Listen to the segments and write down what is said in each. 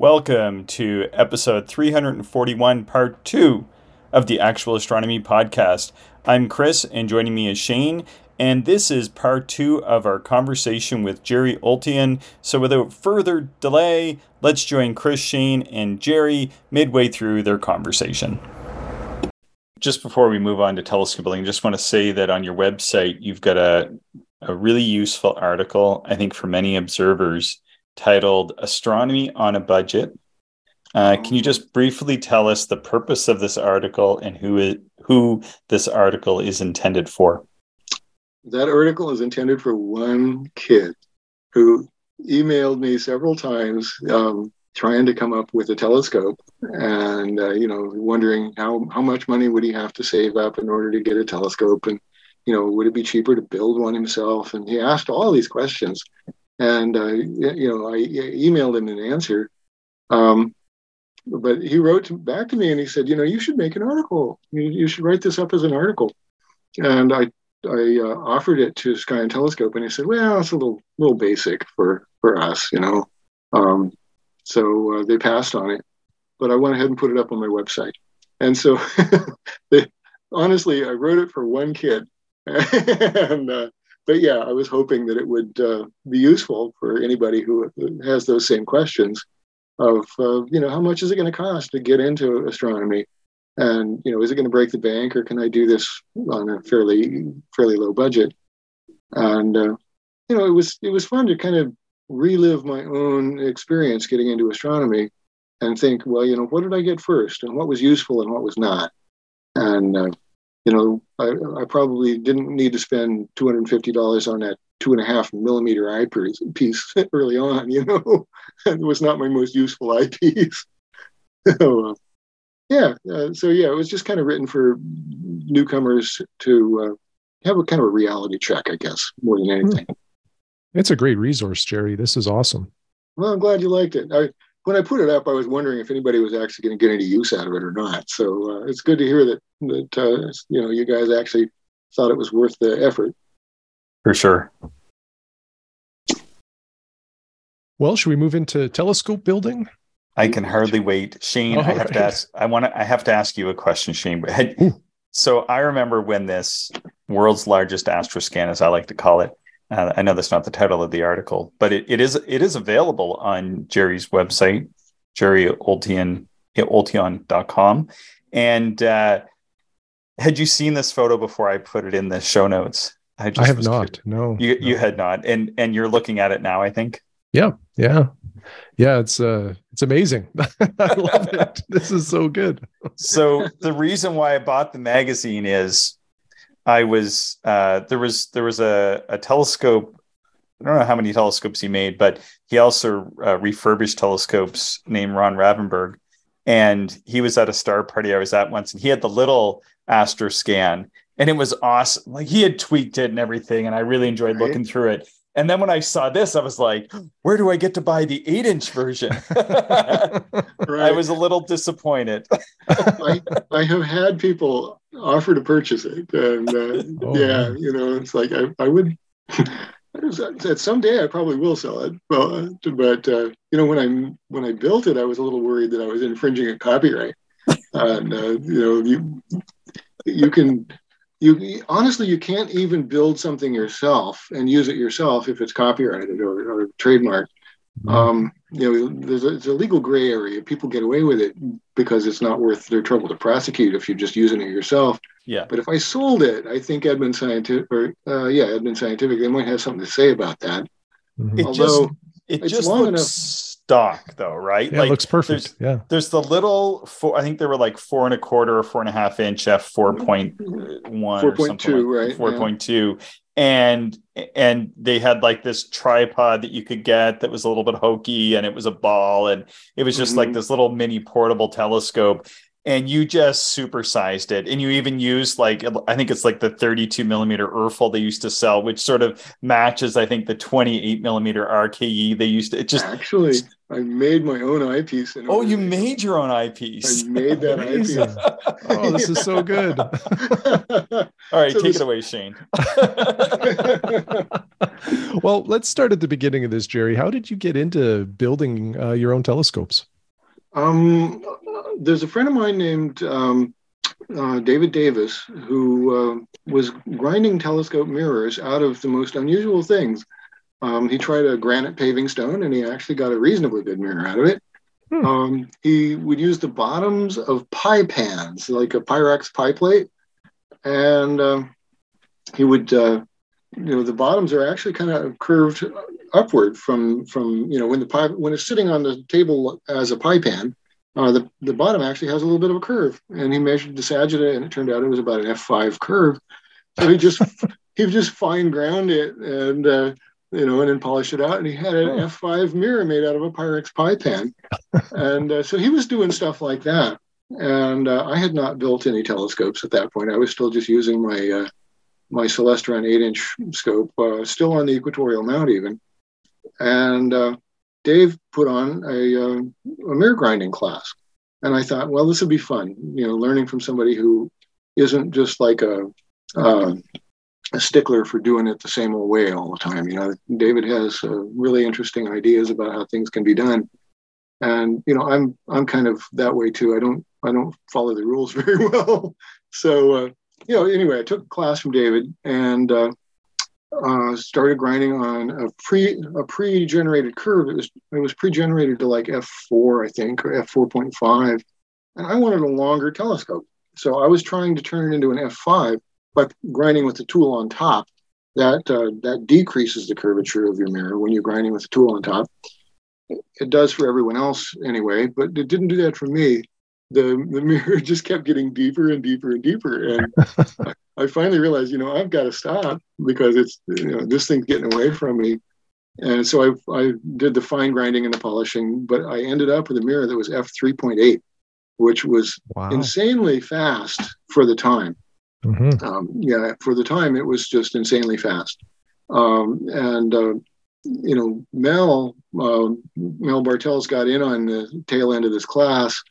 Welcome to episode 341, part two of the Actual Astronomy Podcast. I'm Chris, and joining me is Shane, and this is part two of our conversation with Jerry Oltion. So, without further delay, let's join Chris, Shane, and Jerry midway through their conversation. Just before we move on to telescope building, just want to say that on your website, you've got a, a really useful article, I think, for many observers titled Astronomy on a Budget. Uh, can you just briefly tell us the purpose of this article and who it, who this article is intended for? That article is intended for one kid who emailed me several times um, trying to come up with a telescope and uh, you know wondering how how much money would he have to save up in order to get a telescope and you know would it be cheaper to build one himself and he asked all these questions and uh, you know I emailed him an answer. Um, but he wrote back to me and he said, you know, you should make an article. You, you should write this up as an article. And I I uh, offered it to Sky and Telescope, and he said, well, it's a little little basic for for us, you know. Um, so uh, they passed on it, but I went ahead and put it up on my website. And so, they, honestly, I wrote it for one kid, and uh, but yeah, I was hoping that it would uh, be useful for anybody who has those same questions of, uh, you know, how much is it going to cost to get into astronomy? And, you know, is it going to break the bank or can I do this on a fairly, fairly low budget? And, uh, you know, it was, it was fun to kind of relive my own experience getting into astronomy and think, well, you know, what did I get first and what was useful and what was not? And, uh, you know, I, I probably didn't need to spend two hundred and fifty dollars on that two and a half millimeter eyepiece piece early on. You know, it was not my most useful eyepiece. so, uh, yeah, uh, so yeah, it was just kind of written for newcomers to uh, have a kind of a reality check, I guess, more than hmm. anything. It's a great resource, Jerry. This is awesome. Well, I'm glad you liked it. I, when I put it up, I was wondering if anybody was actually going to get any use out of it or not. So uh, it's good to hear that that uh, you know you guys actually thought it was worth the effort. For sure. Well, should we move into telescope building? I can hardly wait, Shane. I have right. to ask. I want to. I have to ask you a question, Shane. Had, so I remember when this world's largest astroscan, as I like to call it, uh, I know that's not the title of the article, but it, it is it is available on Jerry's website, Jerry Oltion, Oltion.com. And uh, had you seen this photo before I put it in the show notes? I, I have not. Curious. No, you no. you had not, and and you're looking at it now. I think. Yeah, yeah, yeah. It's uh, it's amazing. I love it. This is so good. so the reason why I bought the magazine is I was uh, there was there was a, a telescope. I don't know how many telescopes he made, but he also uh, refurbished telescopes named Ron Ravenberg. And he was at a star party I was at once, and he had the little Astroscan, and it was awesome. Like he had tweaked it and everything, and I really enjoyed right. looking through it. And then when I saw this, I was like, where do I get to buy the eight inch version? right. I was a little disappointed. I, I have had people offer to purchase it. And uh, oh, yeah, you know, it's like I, I would. At someday I probably will sell it. Well, but uh, you know, when I when I built it, I was a little worried that I was infringing a copyright. and uh, you know, you you can you honestly you can't even build something yourself and use it yourself if it's copyrighted or, or trademarked. Um, you know there's a, it's a legal gray area people get away with it because it's not worth their trouble to prosecute if you're just using it yourself yeah but if i sold it i think edmund scientific or uh, yeah edmund scientific they might have something to say about that mm-hmm. it Although, just it just long looks enough stock though, right? Yeah, like, it looks perfect. There's, yeah. There's the little four, I think they were like four and a quarter or four and a half inch f four point one four point two, like, right? Four point yeah. two. And and they had like this tripod that you could get that was a little bit hokey and it was a ball and it was just mm-hmm. like this little mini portable telescope. And you just supersized it and you even used like i think it's like the 32 millimeter Erfle they used to sell which sort of matches i think the 28 millimeter rke they used to it just actually i made my own eyepiece and oh you made your own eyepiece. I made that eyepiece. Oh this is so good. All right so take this... it away shane. Well let's start at the beginning of this jerry. How did you get into building uh, your own telescopes um, there's a friend of mine named um, uh, David Davis who uh, was grinding telescope mirrors out of the most unusual things. Um, he tried a granite paving stone and he actually got a reasonably good mirror out of it. Hmm. Um, he would use the bottoms of pie pans, like a Pyrex pie plate, and uh, he would, uh, you know, the bottoms are actually kind of curved upward from from you know when the pie when it's sitting on the table as a pie pan uh, the, the bottom actually has a little bit of a curve. And he measured the sagittal, and it turned out it was about an F5 curve. So he just he just fine ground it and uh, you know, and then polished it out. And he had an oh. F5 mirror made out of a Pyrex pie pan. and uh, so he was doing stuff like that. And uh, I had not built any telescopes at that point. I was still just using my uh, my Celestron eight inch scope, uh, still on the equatorial mount even. And uh, Dave put on a, uh, a mirror grinding class. And I thought, well, this would be fun, you know, learning from somebody who isn't just like a, uh, a stickler for doing it the same old way all the time. You know, David has uh, really interesting ideas about how things can be done, and you know, I'm I'm kind of that way too. I don't I don't follow the rules very well. So uh, you know, anyway, I took a class from David, and uh, uh, started grinding on a pre a pre-generated curve. It was it was pre-generated to like f4, I think, or f4.5, and I wanted a longer telescope. So I was trying to turn it into an f5 by grinding with the tool on top. That uh, that decreases the curvature of your mirror when you're grinding with the tool on top. It does for everyone else anyway, but it didn't do that for me the the mirror just kept getting deeper and deeper and deeper and I, I, finally realized you know i've got to stop because it's you know this thing's getting away from me and so i i did the fine grinding and the polishing but i ended up with a mirror that was f3.8 which was wow. insanely fast for the time mm-hmm. um, yeah for the time it was just insanely fast um, and uh, you know mel uh, mel bartels got in on the tail end of this class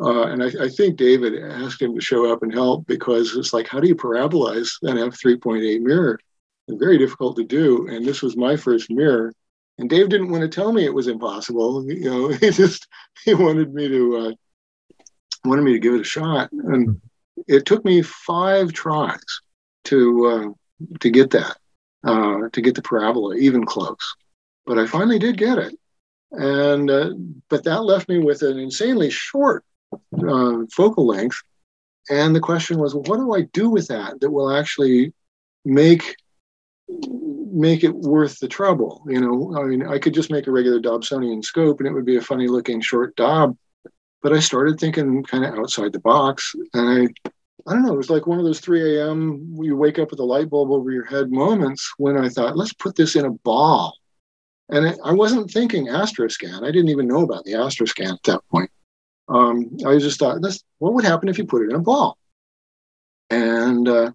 uh, and I, I, think David asked him to show up and help because it's like, how do you parabolize an f3.8 mirror? It's very difficult to do. And this was my first mirror. And Dave didn't want to tell me it was impossible. You know, he just he wanted me to uh, wanted me to give it a shot. And it took me five tries to uh, to get that uh, to get the parabola even close. But I finally did get it. And uh, but that left me with an insanely short uh, focal length. And the question was, well, what do I do with that that will actually make make it worth the trouble? You know, I mean, I could just make a regular Dobsonian scope and it would be a funny looking short Dob. But I started thinking kind of outside the box, and I I don't know, it was like one of those 3 a.m. you wake up with a light bulb over your head moments when I thought, let's put this in a ball. And I wasn't thinking astroscan. I didn't even know about the astroscan at that point um, I just thought, what would happen if you put it in a ball? And, uh,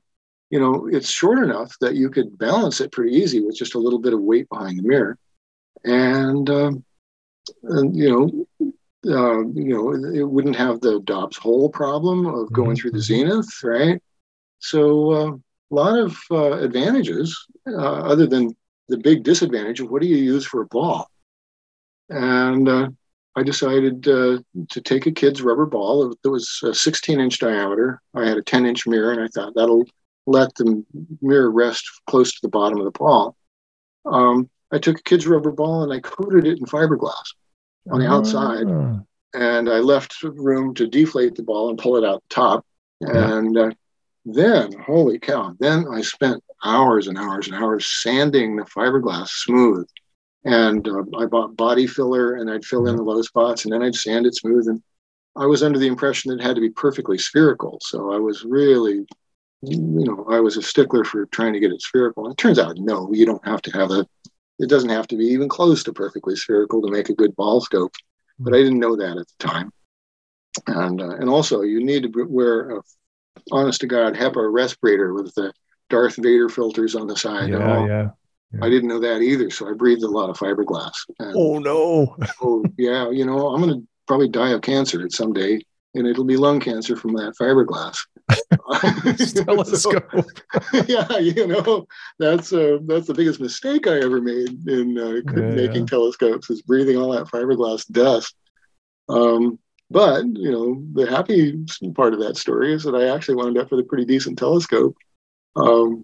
you know, it's short enough that you could balance it pretty easy with just a little bit of weight behind the mirror. And, um, and you know, uh, you know, it wouldn't have the Dob's hole problem of going mm-hmm. through the zenith, right? So uh, a lot of uh, advantages, uh, other than the big disadvantage of what do you use for a ball? And uh, I decided uh, to take a kid's rubber ball that was a 16 inch diameter. I had a 10 inch mirror, and I thought that'll let the mirror rest close to the bottom of the ball. Um, I took a kid's rubber ball and I coated it in fiberglass on the outside, ah. and I left room to deflate the ball and pull it out the top. And uh, then, holy cow! Then I spent hours and hours and hours sanding the fiberglass smooth and uh, I bought body filler and I'd fill in the low spots and then I'd sand it smooth. And I was under the impression that it had to be perfectly spherical. So I was really, you know, I was a stickler for trying to get it spherical. And it turns out, no, you don't have to have a, it doesn't have to be even close to perfectly spherical to make a good ball scope. But I didn't know that at the time. and uh, and also you need to wear a honest to god HEPA respirator with the Darth Vader filters on the side. Yeah, yeah. Yeah. I didn't know that either, so I breathed a lot of fiberglass. And, Oh no. oh yeah, you know I'm going to probably die of cancer someday, and it'll be lung cancer from that fiberglass. So- Telescope. yeah, you know that's uh, that's the biggest mistake I ever made in uh, Yeah, making yeah. telescopes is breathing all that fiberglass dust. Um, but you know the happy part of that story is that I actually wound up with a pretty decent telescope. Um,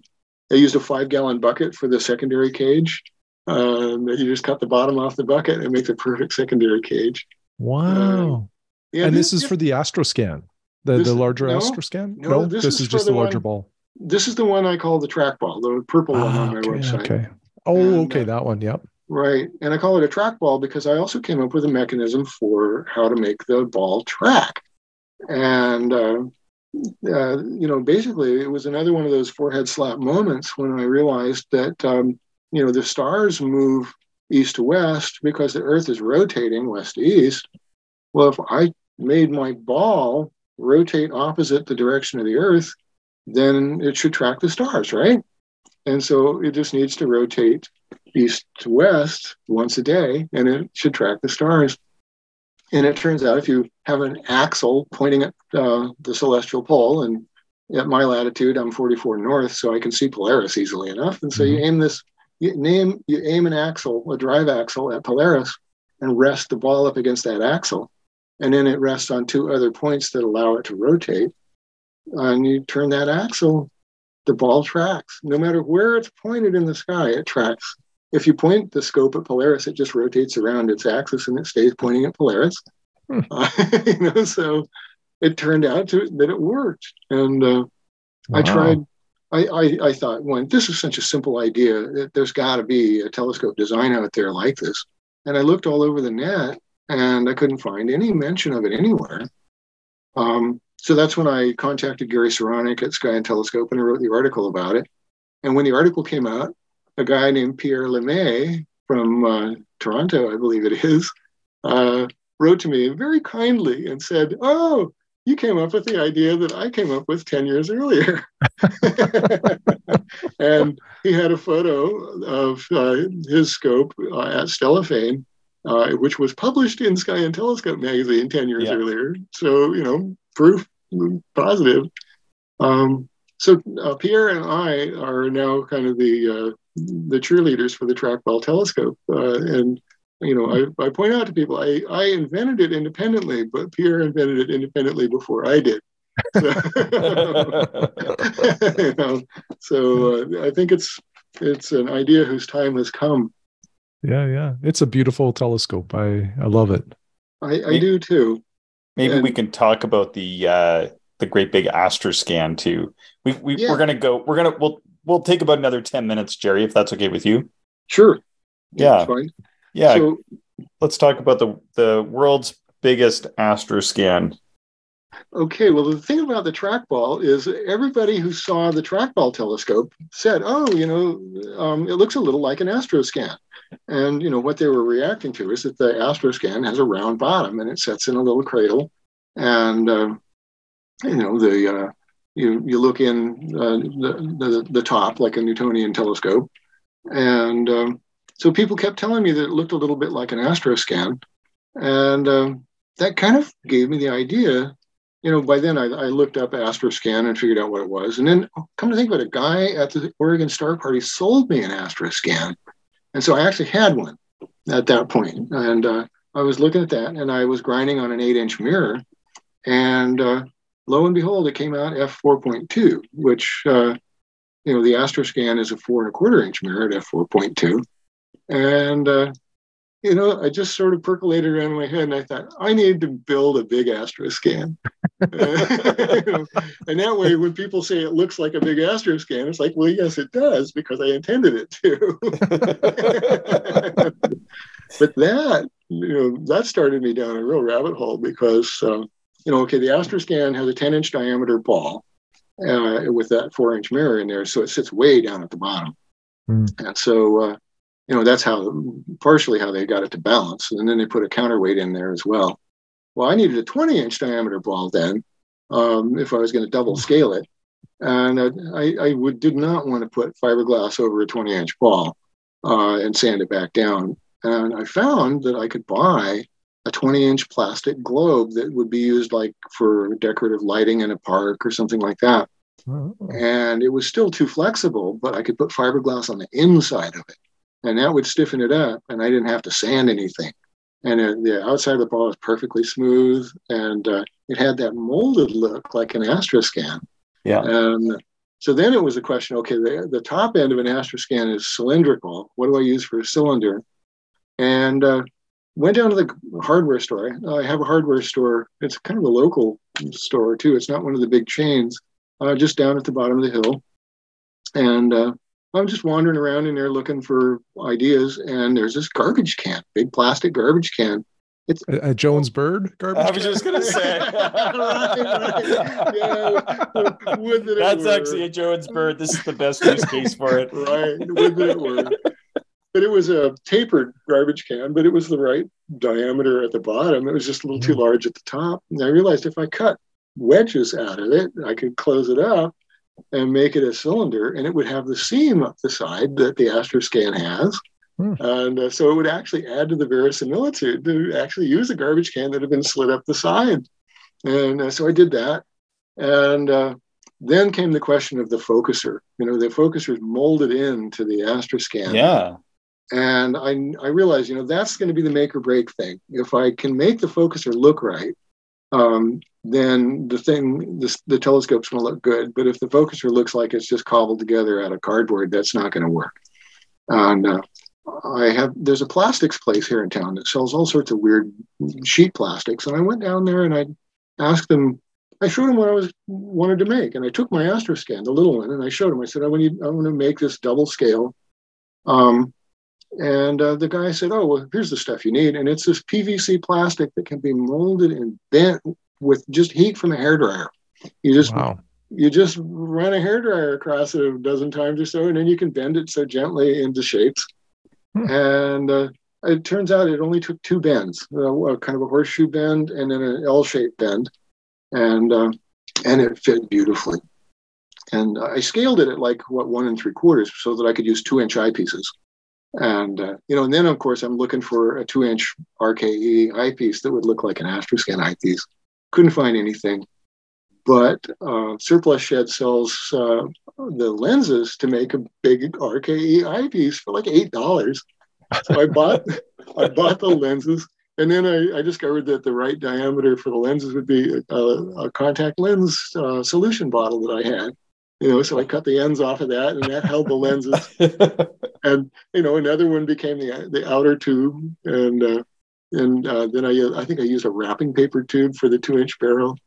I used a five gallon bucket for the secondary cage. Um, you just cut the bottom off the bucket and it makes a perfect secondary cage. Wow. Yeah, and this is for the Astroscan, the, This- the larger no, Astroscan? no, this is is just the the larger one- ball. this is the one I call the trackball, the purple one Ah, on my okay, website. okay. Oh, And, okay, uh, that one. Yep. Right. And I call it a trackball because I also came up with a mechanism for how to make the ball track. And, uh, uh, you know, basically, it was another one of those forehead slap moments when I realized that, um, you know, the stars move east to west because the Earth is rotating west to east. Well, if I made my ball rotate opposite the direction of the Earth, then it should track the stars, right? And so it just needs to rotate east to west once a day, and it should track the stars. And it turns out if you have an axle pointing at uh, the celestial pole, and at my latitude, I'm 44 north, so I can see Polaris easily enough. And so you aim this, you name, you aim an axle, a drive axle at Polaris, and rest the ball up against that axle, and then it rests on two other points that allow it to rotate. And you turn that axle, the ball tracks. No matter where it's pointed in the sky, it tracks if you point the scope at Polaris, it just rotates around its axis and it stays pointing at Polaris. Hmm. Uh, you know, so it turned out to, that it worked. And uh, I tried. I, I, I thought, well, this is such a simple idea. that There's got to be a telescope design out there like this. And I looked all over the net, and I couldn't find any mention of it anywhere. Um, so that's when I contacted Gary Seronik at Sky and Telescope, and I wrote the article about it. And when the article came out, a guy named Pierre Lemay from uh, Toronto, I believe it is, uh, wrote to me very kindly and said, "Oh, you came up with the idea that I came up with ten years earlier." and he had a photo of uh, his scope uh, at Stellafane, uh, which was published in Sky and Telescope magazine ten years Yeah. earlier. So you know, proof positive. Um, so uh, Pierre and I are now kind of the uh, the cheerleaders for the trackball telescope, uh, and you know I, I point out to people I, I invented it independently, but Pierre invented it independently before I did. So, you know, so uh, I think it's it's an idea whose time has come. Yeah, yeah. It's a beautiful telescope. I I love it. I, I do too. Maybe And- we can talk about the uh, the great big Astroscan too. We, we Yeah. we're gonna go. We're gonna we'll we'll take about another ten minutes, Jerry, if that's okay with you. Sure. Yeah. Fine. Yeah, So let's talk about the the world's biggest Astroscan. Okay, well, the thing about the trackball is everybody who saw the trackball telescope said, oh, you know, um, it looks a little like an astroscan. And, you know, what they were reacting to is that the astroscan has a round bottom and it sets in a little cradle. And, um, you know, the, uh, you, you look in uh, the, the, the top like a Newtonian telescope. And um, so people kept telling me that it looked a little bit like an astroscan. And um, that kind of gave me the idea you know, by then I, I looked up Astroscan and figured out what it was. And then come to think of it, a guy at the Oregon Star Party sold me an Astroscan. And so I actually had one at that point. And uh, I was looking at that and I was grinding on an eight inch mirror. And uh, lo and behold, it came out f4.2, which, uh, you know, the Astroscan is a four and a quarter inch mirror at f4.2. And, uh, you know, I just sort of percolated around my head and I thought, I need to build a big Astroscan. And that way, when people say it looks like a big Astroscan, it's like, well, yes, it does because I intended it to. but that, you know, that started me down a real rabbit hole because, uh, you know, okay, the Astroscan has a 10 inch diameter ball uh, with that four inch mirror in there. So it sits way down at the bottom. Hmm. And so, uh, you know, that's how partially how they got it to balance. And then they put a counterweight in there as well. well, I needed a 20 inch diameter ball then um, if I was going to double scale it. And I, I would, did not want to put fiberglass over a 20 inch ball uh, and sand it back down. And I found that I could buy a 20 inch plastic globe that would be used like for decorative lighting in a park or something like that. Oh. And it was still too flexible, but I could put fiberglass on the inside of it and that would stiffen it up and I didn't have to sand anything. And it, the outside of the ball was perfectly smooth and uh, it had that molded look like an Astroscan. Yeah. And so then it was a question okay, the, the top end of an Astroscan is cylindrical. What do I use for a cylinder? And uh, went down to the hardware store. I have a hardware store. It's kind of a local store too. It's not one of the big chains, uh, just down at the bottom of the hill. And uh, I'm just wandering around in there looking for ideas, and there's this garbage can, big plastic garbage can. It's a, a Jones Bird garbage. I was just gonna say. That's actually a Jones Bird. This is the best use case for it. right, would it were. But it was a tapered garbage can, but it was the right diameter at the bottom. It was just a little too mm. large at the top. And I realized if I cut wedges out of it, I could close it up and make it a cylinder, and it would have the seam up the side that the Astroscan has. Hmm. And uh, so it would actually add to the verisimilitude to actually use a garbage can that had been slit up the side. And uh, so I did that. And uh, then came the question of the focuser. You know, the focuser is molded into the Astroscan. Yeah. And I, I realized, you know, that's going to be the make or break thing. If I can make the focuser look right, um, then the thing, the, the telescope's going to look good. But if the focuser looks like it's just cobbled together out of cardboard, that's not going to work. And uh, I have there's a plastics place here in town that sells all sorts of weird sheet plastics, and I went down there and I asked them. I showed them what I was wanted to make, and I took my Astroscan, the little one, and I showed them. I said, "I want you, I want to make this double scale." Um, and uh, the guy said, "Oh, well, here's the stuff you need, and it's this PVC plastic that can be molded and bent with just heat from a hair dryer. You just wow. you just run a hair dryer across it a dozen times or so, and then you can bend it so gently into shapes. Hmm. And uh, it turns out it only took two bends, uh, kind of a horseshoe bend and then an L-shaped bend, and uh, and it fit beautifully. And I scaled it at like what one and three quarters, so that I could use two-inch eyepieces. And uh, you know, and then of course I'm looking for a two-inch RKE eyepiece that would look like an Astroscan eyepiece. Couldn't find anything, but uh, Surplus Shed sells uh, the lenses to make a big RKE eyepiece for like eight dollars. So I bought I bought the lenses, and then I, I, discovered that the right diameter for the lenses would be a, a contact lens uh, solution bottle that I had. You know, so I cut the ends off of that, and that held the lenses. and you know, another one became the the outer tube, and uh, and uh, then I I think I used a wrapping paper tube for the two inch barrel,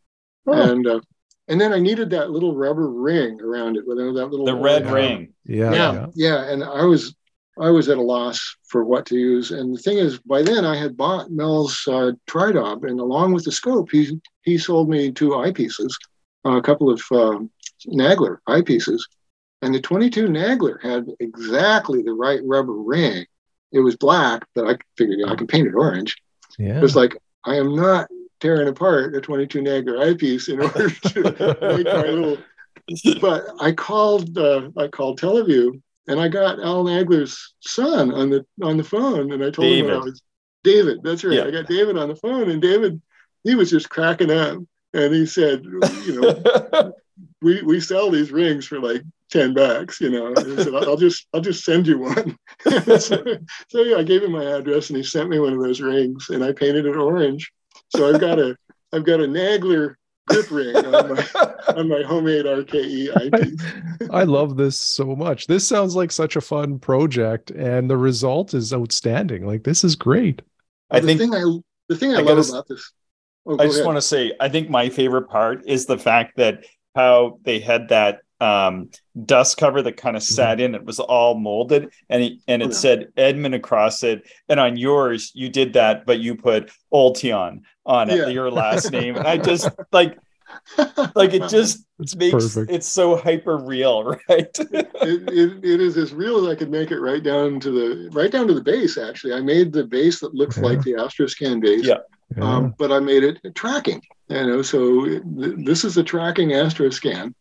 oh. and uh, and then I needed that little rubber ring around it, with that little the red ring. Yeah, yeah, yeah, yeah. And I was I was at a loss for what to use. And the thing is, by then I had bought Mel's uh, Tridob, and along with the scope, he he sold me two eyepieces, a couple of um, Nagler eyepieces, and the 22 Nagler had exactly the right rubber ring. It was black, but I figured you know, I could paint it orange. Yeah. It was like I am not tearing apart a 22 Nagler eyepiece in order to make my little. But I called uh, I called Televue and I got Al Nagler's son on the on the phone, and I told David. him I was David. That's right. Yeah. I got David on the phone, and David he was just cracking up, and he said, you know, we we sell these rings for like 10 bucks, you know. Said, I'll just I'll just send you one. so, so, yeah, I gave him my address and he sent me one of those rings and I painted it orange. So I've got a I've got a Nagler grip ring on my on my homemade RKE eyepiece. I love this so much. This sounds like such a fun project and the result is outstanding. Like this is great. I the think thing I the thing I, I love gotta, about this. Oh, I just ahead. want to say I think my favorite part is the fact that how they had that um, dust cover that kind of mm-hmm. sat in. It was all molded, and he, and it yeah. said Edmund across it. And on yours, you did that, but you put Oltion on it, yeah. your last name. And I just like like it just It's makes perfect. it's so hyper real, right? it, it, it is as real as I could make it right down to the right down to the base. Actually, I made the base that looks like the Astroscan base. Yeah. Yeah. Um, but I made it tracking. You know, so th- this is a tracking Astroscan,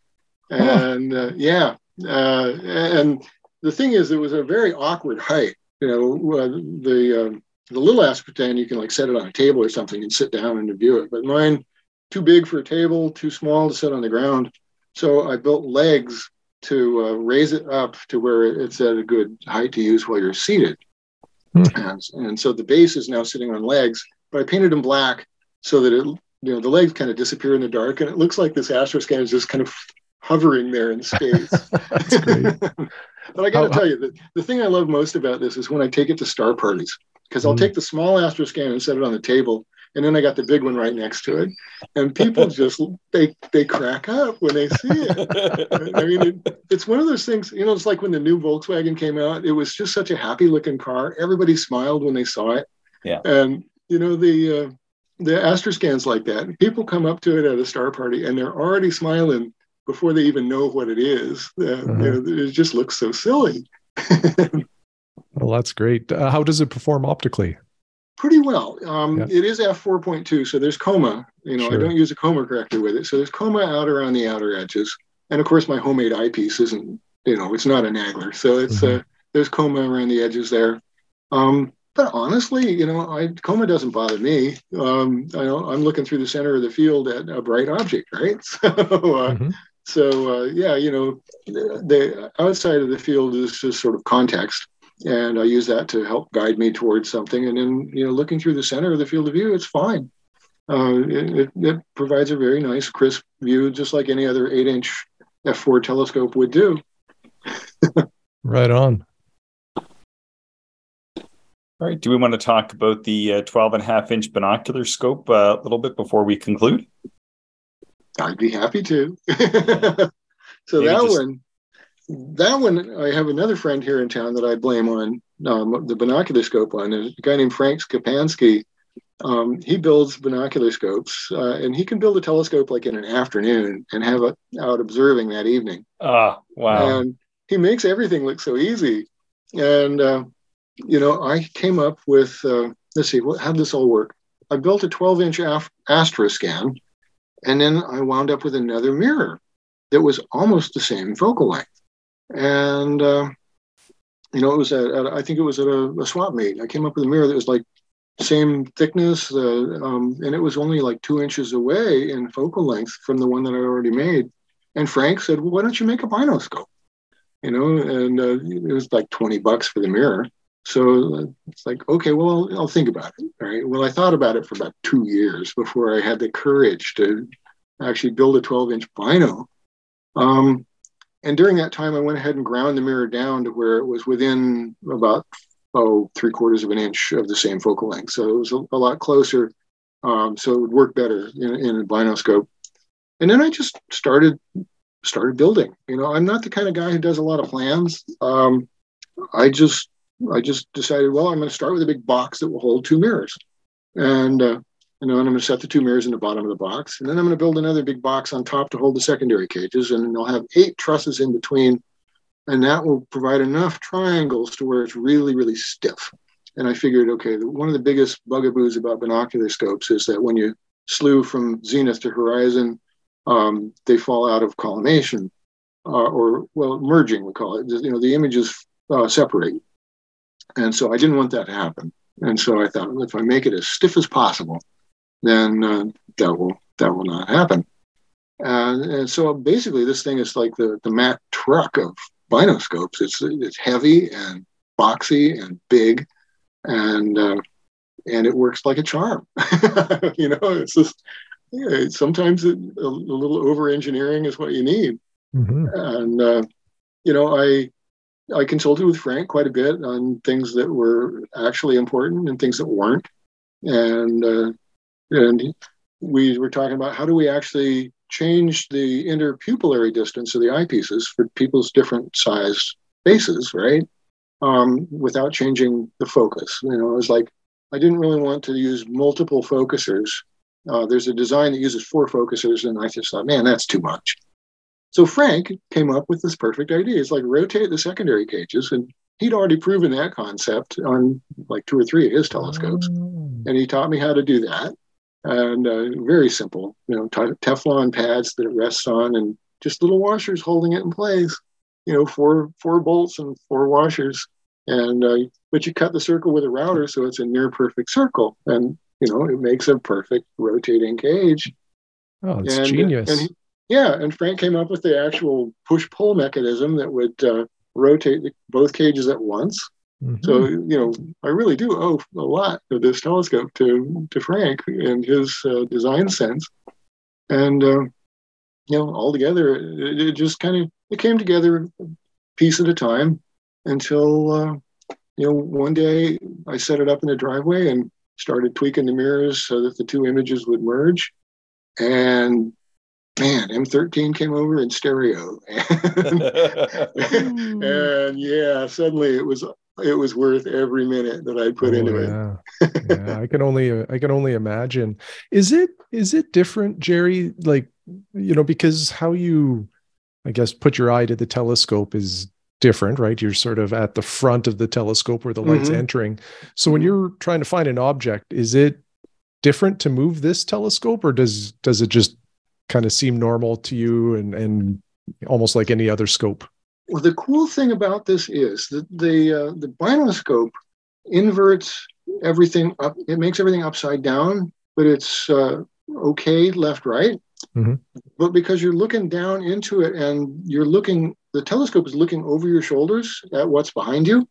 and uh, yeah, uh, and the thing is, it was a very awkward height. You know, uh, the um, the little Astroscan you can like set it on a table or something and sit down and view it, but mine too big for a table, too small to sit on the ground. So I built legs to uh, raise it up to where it's at a good height to use while you're seated. Hmm. And, and so the base is now sitting on legs, but I painted them black so that it, you know, the legs kind of disappear in the dark, and it looks like this astroscan is just kind of hovering there in space. But I got to How- tell you, the, the thing I love most about this is when I take it to star parties, because I'll Mm. take the small astroscan and set it on the table, and then I got the big one right next to it, and people just they they crack up when they see it. I mean, it, it's one of those things. You know, it's like when the new Volkswagen came out. It was just such a happy looking car. Everybody smiled when they saw it. Yeah. And you know the uh, the Astroscans like that. People come up to it at a star party and they're already smiling before they even know what it is. Uh, you know, it just looks so silly. well, that's great. Uh, how does it perform optically? Pretty well. Um, Yeah. It is f four point two, so there's coma. You know, Sure. I don't use a coma corrector with it, so there's coma out around the outer edges. And of course, my homemade eyepiece isn't. You know, it's not a Nagler, so it's Mhm. uh, there's coma around the edges there. Um, but honestly, you know, I, coma doesn't bother me. Um, I I'm looking through the center of the field at a bright object, right? So, uh, Mhm. so uh, yeah, you know, the, the outside of the field is just sort of context, and I use that to help guide me towards something. And then, you know, looking through the center of the field of view, it's fine. Uh, it, it, it provides a very nice, crisp view, just like any other eight-inch f4 telescope would do. Right on. All right. Do we want to talk about the uh, 12 and a half inch binocular scope uh, a little bit before we conclude? I'd be happy to. so Maybe that just- one, that one, I have another friend here in town that I blame on um, the binocular scope on. There's a guy named Frank Skapansky. Um, he builds binocular scopes, uh, and he can build a telescope like in an afternoon and have it out observing that evening. Ah, wow. And he makes everything look so easy. And uh, you know, I came up with uh, let's see, how did this all work? I built a 12 inch af- Astroscan, and then I wound up with another mirror that was almost the same focal length. And uh, you know, it was at, at I think it was at a, a swap meet. I came up with a mirror that was like same thickness, uh, um, and it was only like two inches away in focal length from the one that I already made. And Frank said, "Well, why don't you make a binoscope?" You know, and uh, it was like twenty bucks for the mirror. So uh, it's like, okay, well, I'll, I'll think about it. All right. Well, I thought about it for about two years before I had the courage to actually build a 12 inch bino. Um, and during that time, I went ahead and ground the mirror down to where it was within about oh three quarters of an inch of the same focal length. So it was a, a lot closer. Um, so it would work better in, in a binoscope. And then I just started started building. You know, I'm not the kind of guy who does a lot of plans. Um, I just I just decided, well, I'm going to start with a big box that will hold two mirrors, and uh, you know, and I'm going to set the two mirrors in the bottom of the box, and then I'm going to build another big box on top to hold the secondary cages, and I'll have eight trusses in between, and that will provide enough triangles to where it's really, really stiff. And I figured, okay, one of the biggest bugaboos about binocular scopes is that when you slew from zenith to horizon, um, they fall out of collimation, uh, or well, merging we call it. You know, the images uh, separate. And so I didn't want that to happen. And so I thought, if I make it as stiff as possible, then uh, that will that will not happen. And, and so basically, this thing is like the the Mack truck of binoscopes. It's it's heavy and boxy and big, and uh, and it works like a charm. you know, it's just yeah, sometimes it, a, a little over engineering is what you need. Mhm. And uh, you know, I I consulted with Frank quite a bit on things that were actually important and things that weren't, and uh, and we were talking about how do we actually change the interpupillary distance of the eyepieces for people's different sized faces, right? Um, without changing the focus. You know, it was like I didn't really want to use multiple focusers uh, there's a design that uses four focusers, and I just thought, man, that's too much. So Frank came up with this perfect idea. It's like rotate the secondary cages, and he'd already proven that concept on like two or three of his telescopes, Oh. and he taught me how to do that. And uh, very simple, you know, t- Teflon pads that it rests on, and just little washers holding it in place. You know, four four bolts and four washers, and uh, but you cut the circle with a router, so it's a near perfect circle, and you know it makes a perfect rotating cage. Oh, it's And- genius. and he- yeah, and Frank came up with the actual push pull mechanism that would uh, rotate the, both cages at once. Mhm. So you know, I really do owe a lot of this telescope to to Frank and his uh, design sense, and uh, you know, altogether, it, it just kind of it came together piece at a time until uh, you know one day I set it up in the driveway and started tweaking the mirrors so that the two images would merge, and man, M13 came over in stereo, and, and yeah, suddenly it was it was worth every minute that I put Oh, into it. yeah. yeah, I can only I can only imagine. Is it is it different, Jerry? Like you know, because how you, I guess, put your eye to the telescope is different, right? You're sort of at the front of the telescope where the light's Mhm. entering. So when Mhm. you're trying to find an object, is it different to move this telescope, or does does it just kind of seem normal to you and and almost like any other scope? Well, the cool thing about this is that the uh, the binoscope inverts everything up. It makes everything upside down, but it's uh, okay left right. Mhm. But because you're looking down into it and you're looking, the telescope is looking over your shoulders at what's behind you.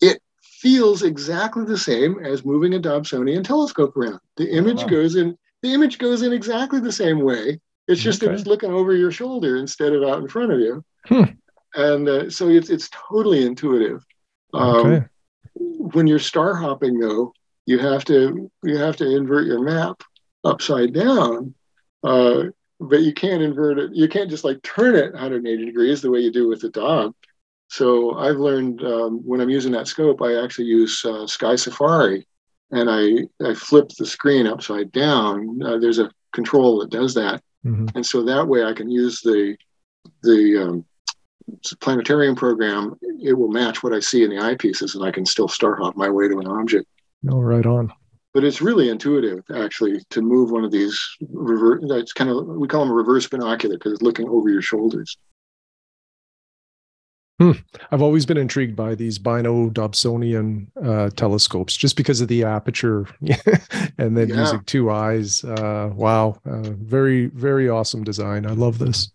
It feels exactly the same as moving a Dobsonian telescope around. The image Wow. goes in. The image goes in exactly the same way. It's just that Okay. it's looking over your shoulder instead of out in front of you Hmm. and uh, so it's it's totally intuitive. Um, Okay. When you're star hopping, though, you have to you have to invert your map upside down, uh, but you can't invert it. You can't just like turn it 180 degrees the way you do with the dog. So I've learned um, when I'm using that scope, I actually use uh, Sky Safari, and I I flip the screen upside down. Uh, there's a control that does that, Mhm. and so that way I can use the the um, planetarium program. It will match what I see in the eyepieces, and I can still star hop my way to an object. No, right on. But it's really intuitive, actually, to move one of these reverse. That's kind of we call them reverse binocular because it's looking over your shoulders. I've always been intrigued by these Bino Dobsonian uh, telescopes just because of the aperture and then Yeah. using two eyes. Uh, wow. Uh, very, very awesome design. I love this.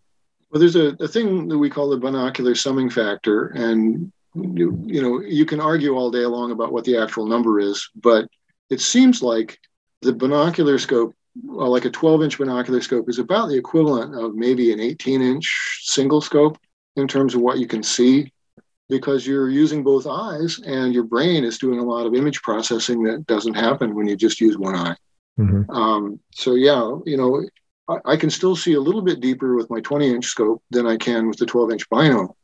Well, there's a, a thing that we call the binocular summing factor, and you, you know you can argue all day long about what the actual number is, but it seems like the binocular scope, well, like a 12-inch binocular scope, is about the equivalent of maybe an 18-inch single scope in terms of what you can see, because you're using both eyes, and your brain is doing a lot of image processing that doesn't happen when you just use one eye. Mhm. Um, so yeah, you know, I, I can still see a little bit deeper with my 20 inch scope than I can with the 12 inch bino.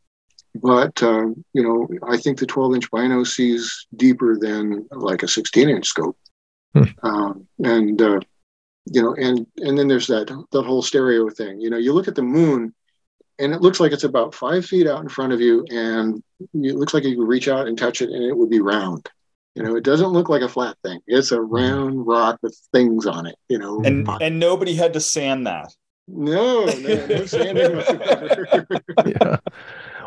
But uh, you know, I think the 12 inch bino sees deeper than like a 16 inch scope. Hmm. Um, and uh, you know, and and then there's that that whole stereo thing. You know, you look at the moon, and it looks like it's about five feet out in front of you, and it looks like you could reach out and touch it, and it would be round. You know, it doesn't look like a flat thing. It's a round rock with things on it. You know, and and nobody had to sand that. no, no, no sanding whatsoever. yeah.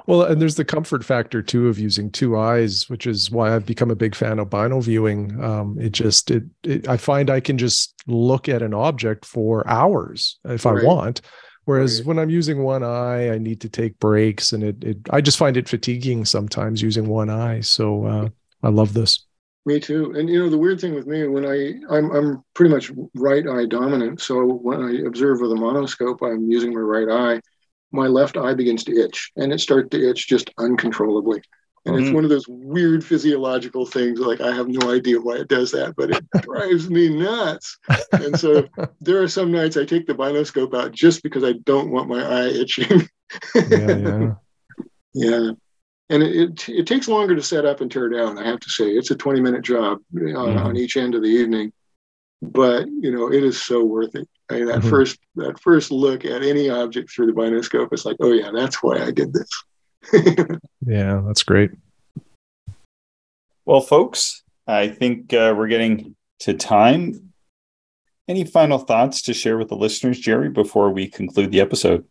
Well, and there's the comfort factor too of using two eyes, which is why I've become a big fan of bino viewing. Um, it just, it, it, I find I can just look at an object for hours if I want. Whereas Right. when I'm using one eye, I need to take breaks, and it, it, I just find it fatiguing sometimes using one eye. So uh, I love this. Me too. And you know, the weird thing with me, when I, I'm, I'm pretty much right eye dominant. So when I observe with a monoscope, I'm using my right eye. My left eye begins to itch, and it starts to itch just uncontrollably. And it's Mhm. one of those weird physiological things. Like I have no idea why it does that, but it drives me nuts. And so there are some nights I take the binoscope out just because I don't want my eye itching. Yeah, yeah. Yeah. And it, it, it takes longer to set up and tear down, I have to say. It's a 20 minute job uh, Mhm. on each end of the evening. but you know it is so worth it. I mean, that Mhm. first that first look at any object through the binoscope is like, oh yeah, that's why I did this. Yeah, that's great. Well, folks, I think uh, we're getting to time. Any final thoughts to share with the listeners, Jerry, before we conclude the episode?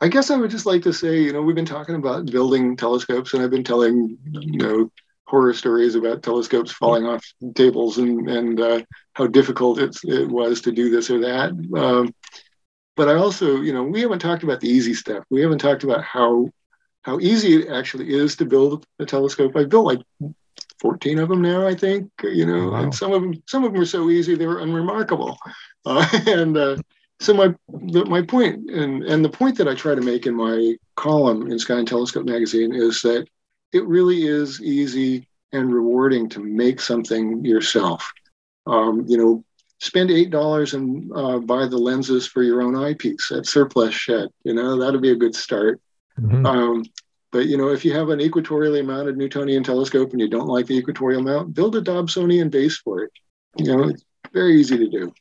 I guess I would just like to say, you know, we've been talking about building telescopes, and I've been telling, you know, horror stories about telescopes falling off tables and and uh, how difficult it's, it was to do this or that. Um, but I also, you know, we haven't talked about the easy stuff. We haven't talked about how how easy it actually is to build a telescope. I've built like 14 of them now, I think. You know, Wow. and some of them some of them were so easy they were unremarkable. Uh, and uh, so my the, my point and and the point that I try to make in my column in Sky and Telescope magazine is that it really is easy and rewarding to make something yourself. Um, you know, spend eight dollars and uh, buy the lenses for your own eyepiece at Surplus Shed. You know, that'd be a good start. Mhm. Um, but you know, if you have an equatorially mounted Newtonian telescope and you don't like the equatorial mount, build a Dobsonian base for it. You know, it's very easy to do,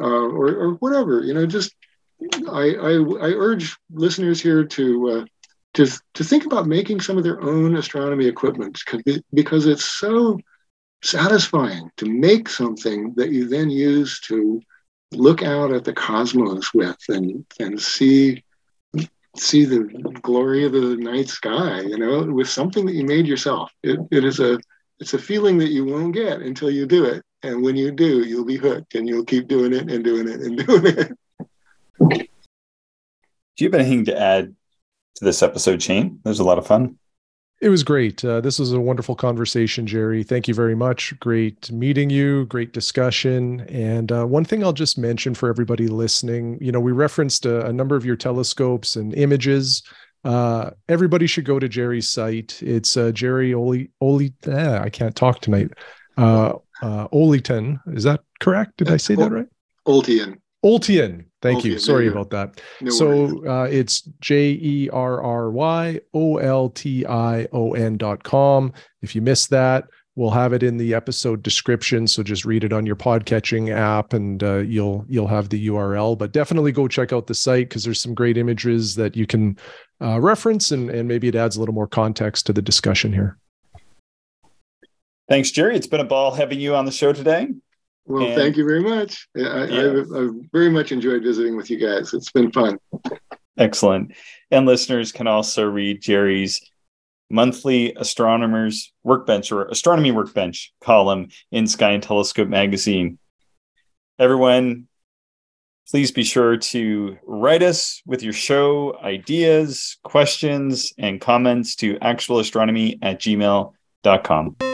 uh, or or whatever. You know, just I I, I urge listeners here to uh, to to think about making some of their own astronomy equipment because it's so satisfying to make something that you then use to look out at the cosmos with and and see see the glory of the night sky you know with something that you made yourself it, it is a it's a feeling that you won't get until you do it and when you do you'll be hooked and you'll keep doing it and doing it and doing it Do you have anything to add to this episode, Shane? It was a lot of fun. It was great. Uh, this was a wonderful conversation, Jerry. Thank you very much. Great meeting you. Great discussion. And uh, one thing I'll just mention for everybody listening, you know, we referenced a, a number of your telescopes and images. Uh, everybody should go to Jerry's site. It's uh, Jerry Oli Oli. Ah, I can't talk tonight. Uh, uh, Oliton. Is that correct? Did I say that right? Oltion Oltion. Thank Oltion, you. Sorry you about that. no so uh, it's J E R R Y O L T I O N dot com. If you missed that, we'll have it in the episode description. So just read it on your podcatching app, and uh, you'll you'll have the URL. But definitely go check out the site because there's some great images that you can uh, reference, and and maybe it adds a little more context to the discussion here. Thanks, Jerry. It's been a ball having you on the show today. Well and- thank you very much I, I, Yeah. I've, I've very much enjoyed visiting with you guys it's been fun Excellent. And listeners can also read Jerry's monthly astronomers workbench or astronomy workbench column in Sky and Telescope magazine. Everyone, please be sure to write us with your show ideas, questions, and comments to actualastronomy at gmail.com.